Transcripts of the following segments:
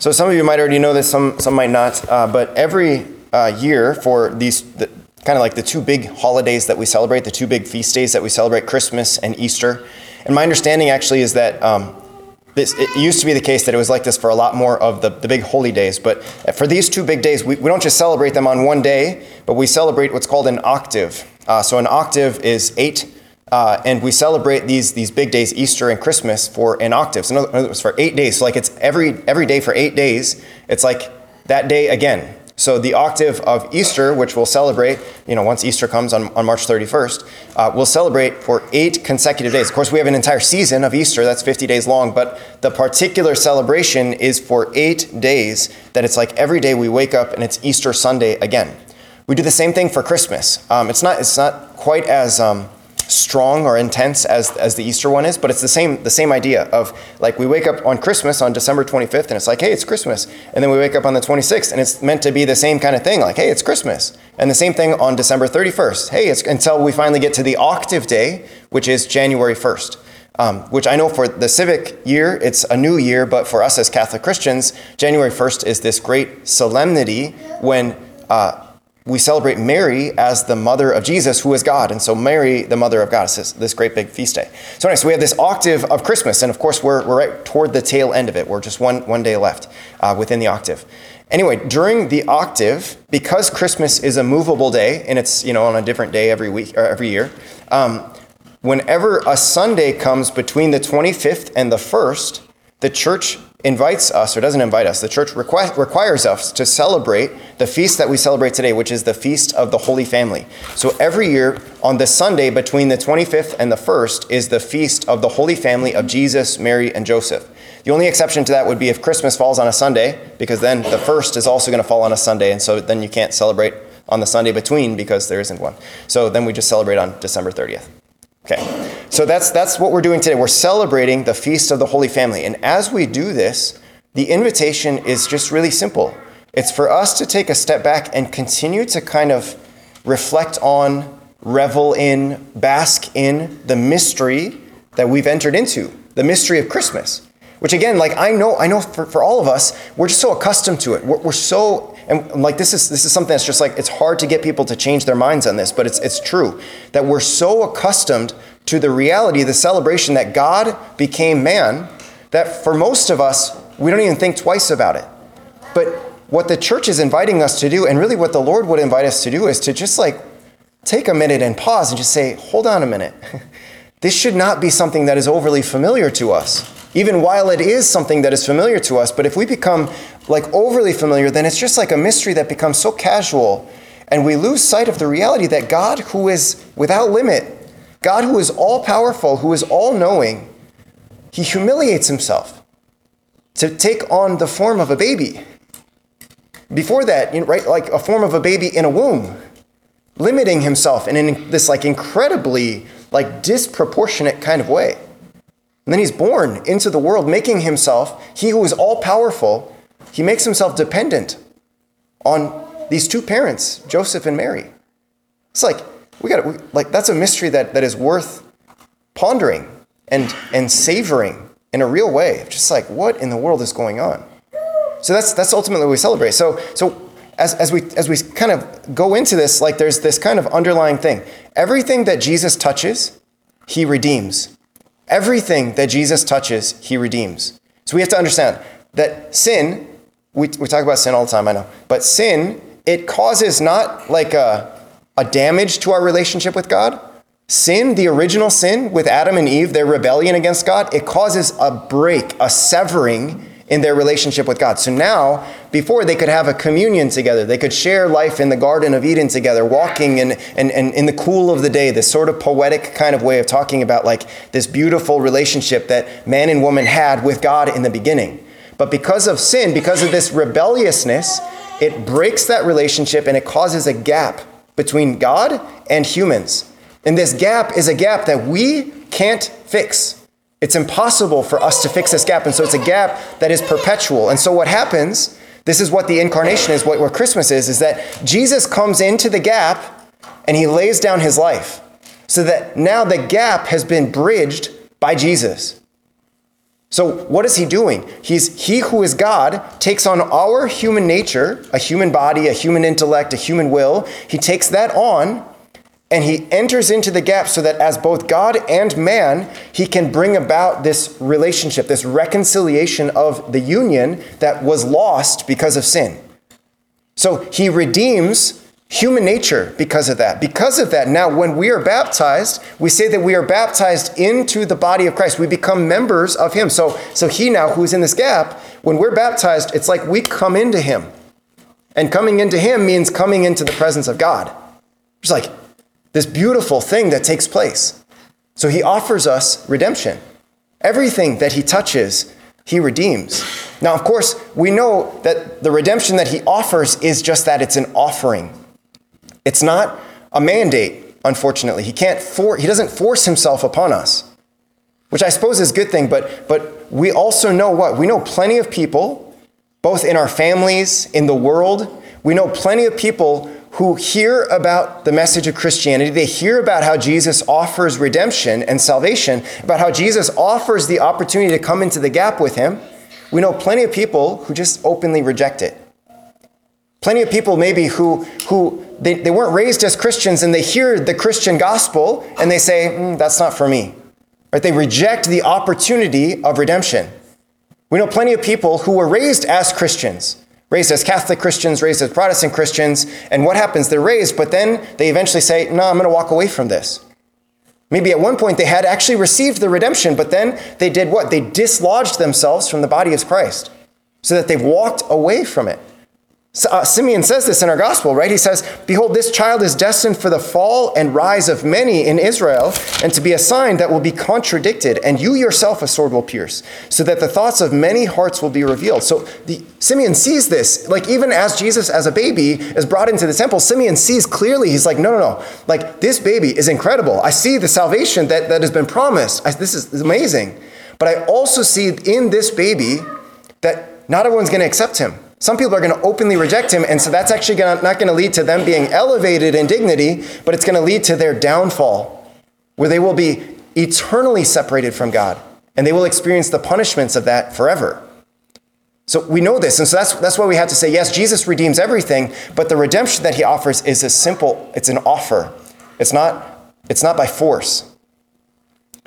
So some of you might already know this, some some might not. Uh, but every uh, year for these the, kind of like the two big holidays that we celebrate, the two big feast days that we celebrate, Christmas and Easter. And my understanding actually is that um, this, it used to be the case that it was like this for a lot more of the, the big holy days. But for these two big days, we, we don't just celebrate them on one day, but we celebrate what's called an octave. Uh, so an octave is eight uh, and we celebrate these, these big days, Easter and Christmas, for an octave. So in other for eight days. So like it's every every day for eight days. It's like that day again. So the octave of Easter, which we'll celebrate, you know, once Easter comes on, on March 31st, uh, we'll celebrate for eight consecutive days. Of course, we have an entire season of Easter that's 50 days long, but the particular celebration is for eight days. That it's like every day we wake up and it's Easter Sunday again. We do the same thing for Christmas. Um, it's not it's not quite as um, strong or intense as, as the Easter one is, but it's the same the same idea of like we wake up on Christmas on December 25th and it's like, hey, it's Christmas. And then we wake up on the 26th and it's meant to be the same kind of thing, like, hey, it's Christmas. And the same thing on December 31st. Hey, it's until we finally get to the octave day, which is January 1st. Um, which I know for the civic year, it's a new year, but for us as Catholic Christians, January 1st is this great solemnity when uh, we celebrate Mary as the mother of Jesus, who is God. And so, Mary, the mother of God, is this, this great big feast day. So, anyway, so we have this octave of Christmas. And of course, we're, we're right toward the tail end of it. We're just one, one day left uh, within the octave. Anyway, during the octave, because Christmas is a movable day, and it's you know on a different day every week or every year, um, whenever a Sunday comes between the 25th and the 1st, the church invites us or doesn't invite us. The church requ- requires us to celebrate the feast that we celebrate today, which is the feast of the Holy Family. So every year on the Sunday between the 25th and the 1st is the feast of the Holy Family of Jesus, Mary, and Joseph. The only exception to that would be if Christmas falls on a Sunday, because then the first is also going to fall on a Sunday, and so then you can't celebrate on the Sunday between because there isn't one. So then we just celebrate on December 30th. Okay, so that's, that's what we're doing today. We're celebrating the Feast of the Holy Family. And as we do this, the invitation is just really simple. It's for us to take a step back and continue to kind of reflect on, revel in, bask in the mystery that we've entered into, the mystery of Christmas. Which again, like I know, I know for, for all of us, we're just so accustomed to it. We're, we're so and like this is this is something that's just like it's hard to get people to change their minds on this, but it's it's true that we're so accustomed to the reality, the celebration that God became man, that for most of us, we don't even think twice about it. But what the church is inviting us to do, and really what the Lord would invite us to do, is to just like take a minute and pause and just say, hold on a minute. this should not be something that is overly familiar to us even while it is something that is familiar to us. But if we become like overly familiar, then it's just like a mystery that becomes so casual, and we lose sight of the reality that God, who is without limit, God, who is all powerful, who is all knowing, he humiliates himself to take on the form of a baby. Before that, right, like a form of a baby in a womb, limiting himself in this like incredibly like disproportionate kind of way. And then he's born into the world, making himself, he who is all powerful, he makes himself dependent on these two parents, Joseph and Mary. It's like, we got like that's a mystery that, that is worth pondering and and savoring in a real way. Just like what in the world is going on? So that's that's ultimately what we celebrate. So so as, as we as we kind of go into this, like there's this kind of underlying thing. Everything that Jesus touches, he redeems. Everything that Jesus touches, he redeems. So we have to understand that sin, we, we talk about sin all the time, I know, but sin, it causes not like a, a damage to our relationship with God. Sin, the original sin with Adam and Eve, their rebellion against God, it causes a break, a severing in their relationship with God. So now, before they could have a communion together, they could share life in the Garden of Eden together, walking in, in, in, in, the cool of the day, this sort of poetic kind of way of talking about like this beautiful relationship that man and woman had with God in the beginning. But because of sin, because of this rebelliousness, it breaks that relationship and it causes a gap between God and humans. And this gap is a gap that we can't fix. It's impossible for us to fix this gap. And so it's a gap that is perpetual. And so what happens, this is what the incarnation is, what, what Christmas is, is that Jesus comes into the gap and he lays down his life. So that now the gap has been bridged by Jesus. So, what is he doing? He's he who is God takes on our human nature, a human body, a human intellect, a human will. He takes that on and he enters into the gap so that as both God and man, he can bring about this relationship, this reconciliation of the union that was lost because of sin. So, he redeems human nature because of that. Because of that, now when we are baptized, we say that we are baptized into the body of Christ. We become members of him. So, so he now, who's in this gap, when we're baptized, it's like we come into him. And coming into him means coming into the presence of God. It's like this beautiful thing that takes place. So he offers us redemption. Everything that he touches, he redeems. Now, of course, we know that the redemption that he offers is just that it's an offering. It's not a mandate, unfortunately. He can't for, he doesn't force himself upon us, which I suppose is a good thing, but, but we also know what? We know plenty of people, both in our families, in the world, we know plenty of people who hear about the message of Christianity. They hear about how Jesus offers redemption and salvation, about how Jesus offers the opportunity to come into the gap with him. We know plenty of people who just openly reject it. Plenty of people, maybe, who, who they, they weren't raised as Christians and they hear the Christian gospel and they say, mm, that's not for me. Right? They reject the opportunity of redemption. We know plenty of people who were raised as Christians, raised as Catholic Christians, raised as Protestant Christians, and what happens? They're raised, but then they eventually say, no, I'm going to walk away from this. Maybe at one point they had actually received the redemption, but then they did what? They dislodged themselves from the body of Christ so that they've walked away from it. Uh, Simeon says this in our gospel, right? He says, Behold, this child is destined for the fall and rise of many in Israel, and to be a sign that will be contradicted, and you yourself a sword will pierce, so that the thoughts of many hearts will be revealed. So the, Simeon sees this, like even as Jesus, as a baby, is brought into the temple, Simeon sees clearly, he's like, No, no, no. Like, this baby is incredible. I see the salvation that, that has been promised. I, this is amazing. But I also see in this baby that not everyone's going to accept him some people are going to openly reject him, and so that's actually gonna, not going to lead to them being elevated in dignity, but it's going to lead to their downfall, where they will be eternally separated from God, and they will experience the punishments of that forever. So we know this, and so that's, that's why we have to say, yes, Jesus redeems everything, but the redemption that he offers is a simple, it's an offer. It's not, it's not by force.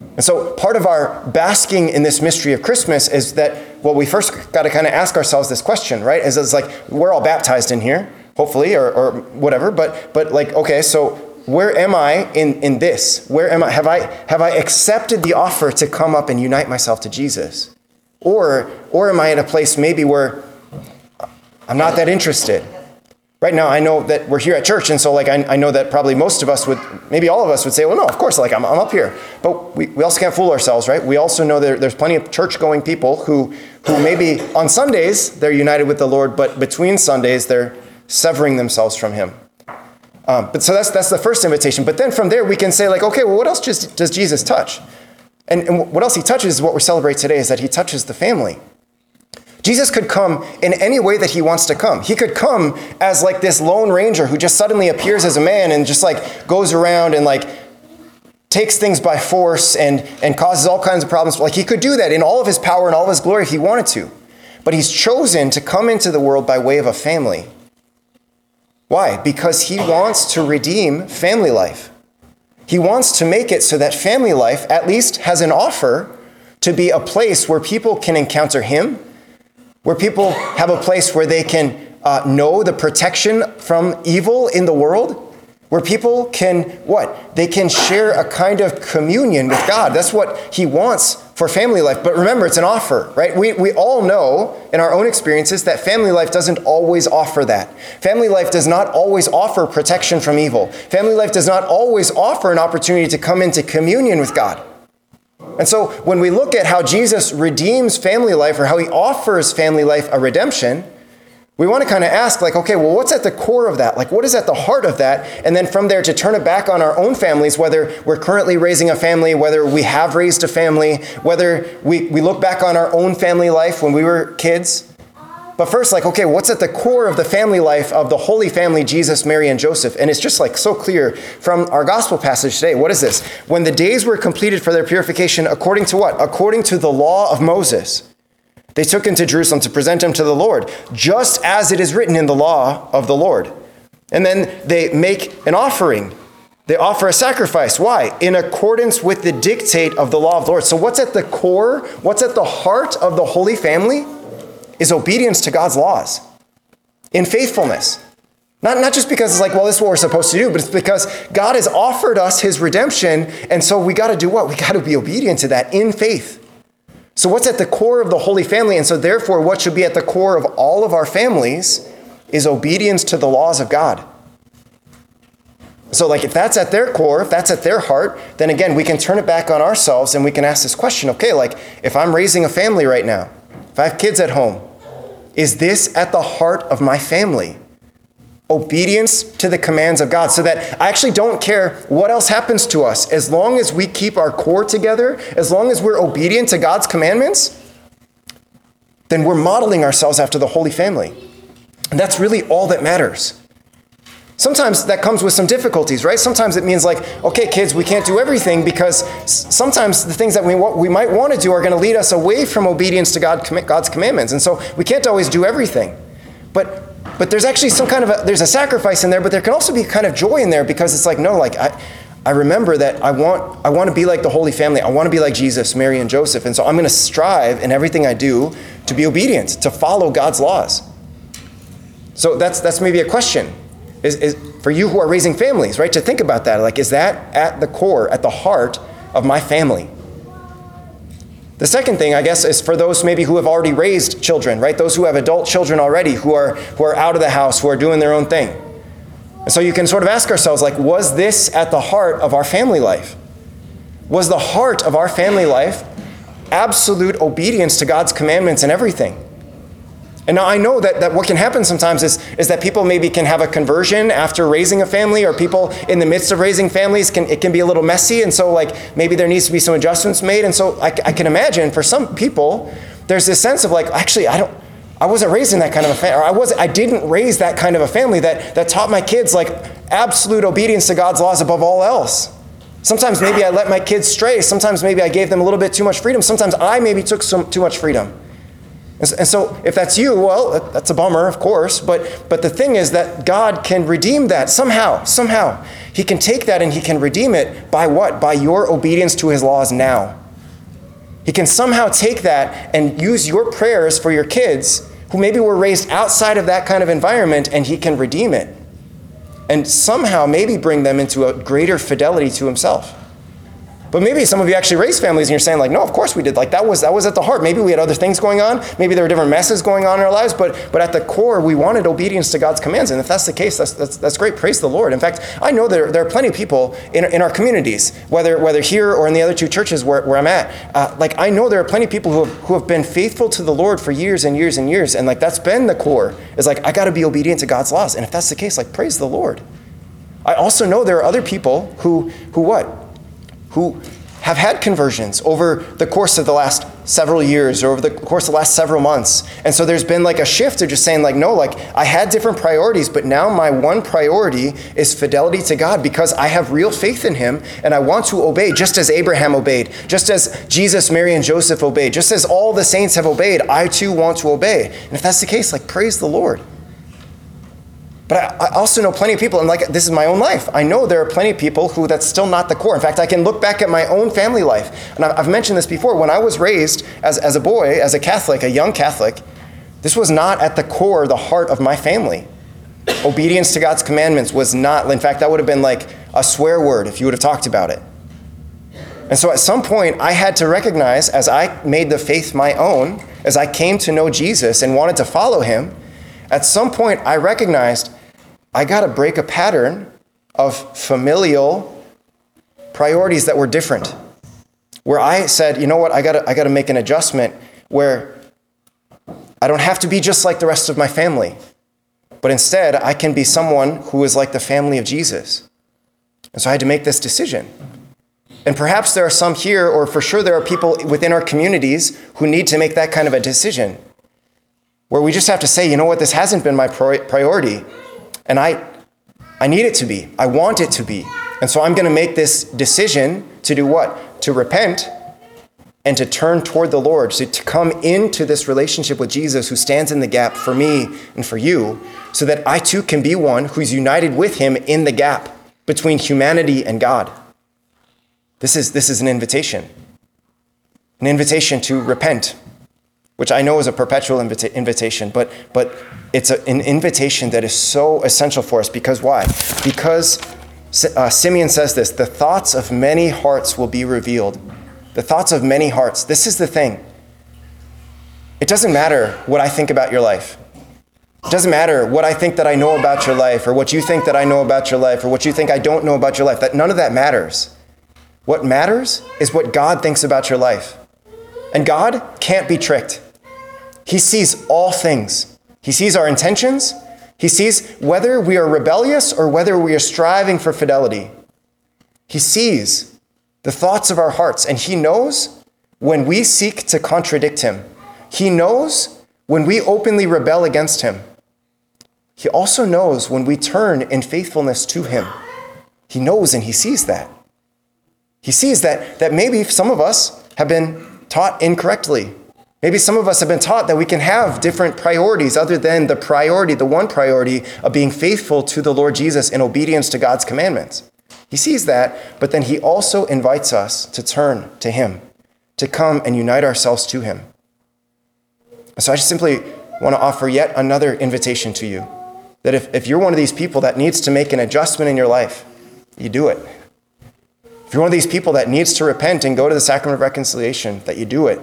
And so, part of our basking in this mystery of Christmas is that well, we first got to kind of ask ourselves this question, right? Is it's like we're all baptized in here, hopefully, or, or whatever. But but like, okay, so where am I in, in this? Where am I? Have I have I accepted the offer to come up and unite myself to Jesus, or or am I at a place maybe where I'm not that interested? Right now i know that we're here at church and so like I, I, know that probably most of us would maybe all of us would say well no of course like i'm, I'm up here. But we, we also can't fool ourselves right? We also know that there's plenty of church going people who who maybe on sundays they're united with the lord but between sundays they're severing themselves from him. Um, but so that's that's the first invitation. But then from there we can say like okay well what else just, does jesus touch? And, and what else he touches is what we celebrate today is that he touches the family Jesus could come in any way that he wants to come. He could come as like this lone ranger who just suddenly appears as a man and just like goes around and like takes things by force and, and causes all kinds of problems. Like he could do that in all of his power and all of his glory if he wanted to. But he's chosen to come into the world by way of a family. Why? Because he wants to redeem family life. He wants to make it so that family life at least has an offer to be a place where people can encounter him where people have a place where they can uh, know the protection from evil in the world, where people can, what? They can share a kind of communion with God. That's what He wants for family life. But remember, it's an offer, right? We, we all know in our own experiences that family life doesn't always offer that. Family life does not always offer protection from evil. Family life does not always offer an opportunity to come into communion with God. And so when we look at how Jesus redeems family life or how he offers family life a redemption, we want to kind of ask, like, okay, well, what's at the core of that? Like, what is at the heart of that? And then from there to turn it back on our own families, whether we're currently raising a family, whether we have raised a family, whether we, we look back on our own family life when we were kids. But first, like, okay, what's at the core of the family life of the Holy Family, Jesus, Mary, and Joseph? And it's just like so clear from our gospel passage today. What is this? When the days were completed for their purification, according to what? According to the law of Moses. They took him to Jerusalem to present him to the Lord, just as it is written in the law of the Lord. And then they make an offering. They offer a sacrifice. Why? In accordance with the dictate of the law of the Lord. So, what's at the core, what's at the heart of the Holy Family? Is obedience to God's laws in faithfulness. Not, not just because it's like, well, this is what we're supposed to do, but it's because God has offered us his redemption. And so we got to do what? We got to be obedient to that in faith. So, what's at the core of the Holy Family? And so, therefore, what should be at the core of all of our families is obedience to the laws of God. So, like, if that's at their core, if that's at their heart, then again, we can turn it back on ourselves and we can ask this question okay, like, if I'm raising a family right now, if I have kids at home, is this at the heart of my family? Obedience to the commands of God, so that I actually don't care what else happens to us. As long as we keep our core together, as long as we're obedient to God's commandments, then we're modeling ourselves after the Holy Family. And that's really all that matters. Sometimes that comes with some difficulties, right? Sometimes it means like, okay, kids, we can't do everything because sometimes the things that we, we might want to do are going to lead us away from obedience to God, God's commandments. And so we can't always do everything. But but there's actually some kind of a, there's a sacrifice in there, but there can also be kind of joy in there because it's like, no, like I, I remember that I want, I want to be like the Holy Family. I want to be like Jesus, Mary, and Joseph. And so I'm going to strive in everything I do to be obedient, to follow God's laws. So that's, that's maybe a question is, is for you who are raising families, right? To think about that. Like, is that at the core, at the heart of my family? The second thing, I guess, is for those maybe who have already raised children, right? Those who have adult children already, who are, who are out of the house, who are doing their own thing. And so you can sort of ask ourselves, like, was this at the heart of our family life? Was the heart of our family life absolute obedience to God's commandments and everything? And now I know that, that what can happen sometimes is, is that people maybe can have a conversion after raising a family, or people in the midst of raising families can it can be a little messy, and so like maybe there needs to be some adjustments made. And so I, I can imagine for some people, there's this sense of like, actually, I don't I wasn't raised in that kind of a family, or I was I didn't raise that kind of a family that that taught my kids like absolute obedience to God's laws above all else. Sometimes maybe I let my kids stray. Sometimes maybe I gave them a little bit too much freedom. Sometimes I maybe took some too much freedom. And so, if that's you, well, that's a bummer, of course. But, but the thing is that God can redeem that somehow, somehow. He can take that and He can redeem it by what? By your obedience to His laws now. He can somehow take that and use your prayers for your kids who maybe were raised outside of that kind of environment, and He can redeem it. And somehow maybe bring them into a greater fidelity to Himself. But maybe some of you actually raised families and you're saying, like, no, of course we did. Like that was that was at the heart. Maybe we had other things going on. Maybe there were different messes going on in our lives, but but at the core, we wanted obedience to God's commands. And if that's the case, that's that's, that's great. Praise the Lord. In fact, I know there, there are plenty of people in, in our communities, whether whether here or in the other two churches where, where I'm at. Uh, like I know there are plenty of people who have, who have been faithful to the Lord for years and years and years. And like that's been the core. Is like I gotta be obedient to God's laws. And if that's the case, like praise the Lord. I also know there are other people who who what? Who have had conversions over the course of the last several years or over the course of the last several months. And so there's been like a shift of just saying, like, no, like I had different priorities, but now my one priority is fidelity to God because I have real faith in Him and I want to obey just as Abraham obeyed, just as Jesus, Mary, and Joseph obeyed, just as all the saints have obeyed, I too want to obey. And if that's the case, like, praise the Lord. But I, also know plenty of people, and like this is my own life. I know there are plenty of people who that's still not the core. In fact, I can look back at my own family life. And I've mentioned this before. When I was raised as, as a boy, as a Catholic, a young Catholic, this was not at the core, the heart of my family. Obedience to God's commandments was not, in fact, that would have been like a swear word if you would have talked about it. And so at some point, I had to recognize as I made the faith my own, as I came to know Jesus and wanted to follow him, at some point I recognized I got to break a pattern of familial priorities that were different. Where I said, you know what, I got to I got to make an adjustment where I don't have to be just like the rest of my family. But instead, I can be someone who is like the family of Jesus. And so I had to make this decision. And perhaps there are some here, or for sure there are people within our communities who need to make that kind of a decision. where we just have to say, you know what, this hasn't been my priority, and I, I need it to be. I want it to be. And so I'm going to make this decision to do what? To repent and to turn toward the Lord, so to come into this relationship with Jesus who stands in the gap for me and for you, so that I too can be one who's united with him in the gap between humanity and God. This is, this is an invitation, an invitation to repent, which I know is a perpetual invita- invitation, but, but it's a, an invitation that is so essential for us because why? Because uh, Simeon says this the thoughts of many hearts will be revealed. The thoughts of many hearts. This is the thing. It doesn't matter what I think about your life. It doesn't matter what I think that I know about your life, or what you think that I know about your life, or what you think I don't know about your life. That none of that matters. What matters is what God thinks about your life. And God can't be tricked. He sees all things. He sees our intentions, he sees whether we are rebellious or whether we are striving for fidelity. He sees the thoughts of our hearts, and He knows when we seek to contradict Him. He knows when we openly rebel against Him. He also knows when we turn in faithfulness to Him. He knows and He sees that. He sees that, that maybe some of us have been taught incorrectly. Maybe some of us have been taught that we can have different priorities other than the priority, the one priority of being faithful to the Lord Jesus in obedience to God's commandments. He sees that, but then he also invites us to turn to him, to come and unite ourselves to him. So I just simply want to offer yet another invitation to you that if, if you're one of these people that needs to make an adjustment in your life, you do it. If you're one of these people that needs to repent and go to the sacrament of reconciliation, that you do it.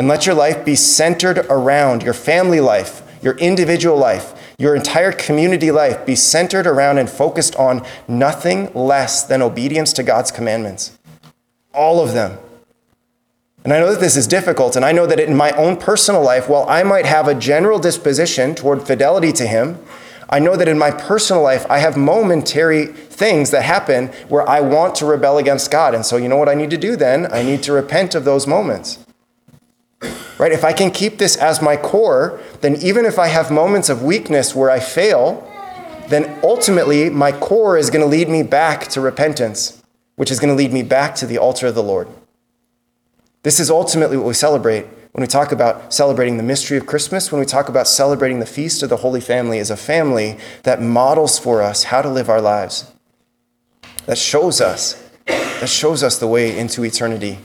And let your life be centered around your family life, your individual life, your entire community life be centered around and focused on nothing less than obedience to God's commandments. All of them. And I know that this is difficult, and I know that in my own personal life, while I might have a general disposition toward fidelity to Him, I know that in my personal life, I have momentary things that happen where I want to rebel against God. And so, you know what I need to do then? I need to repent of those moments. Right? If I can keep this as my core, then even if I have moments of weakness where I fail, then ultimately my core is going to lead me back to repentance, which is going to lead me back to the altar of the Lord. This is ultimately what we celebrate when we talk about celebrating the mystery of Christmas, when we talk about celebrating the feast of the Holy Family as a family that models for us how to live our lives, that shows us, that shows us the way into eternity.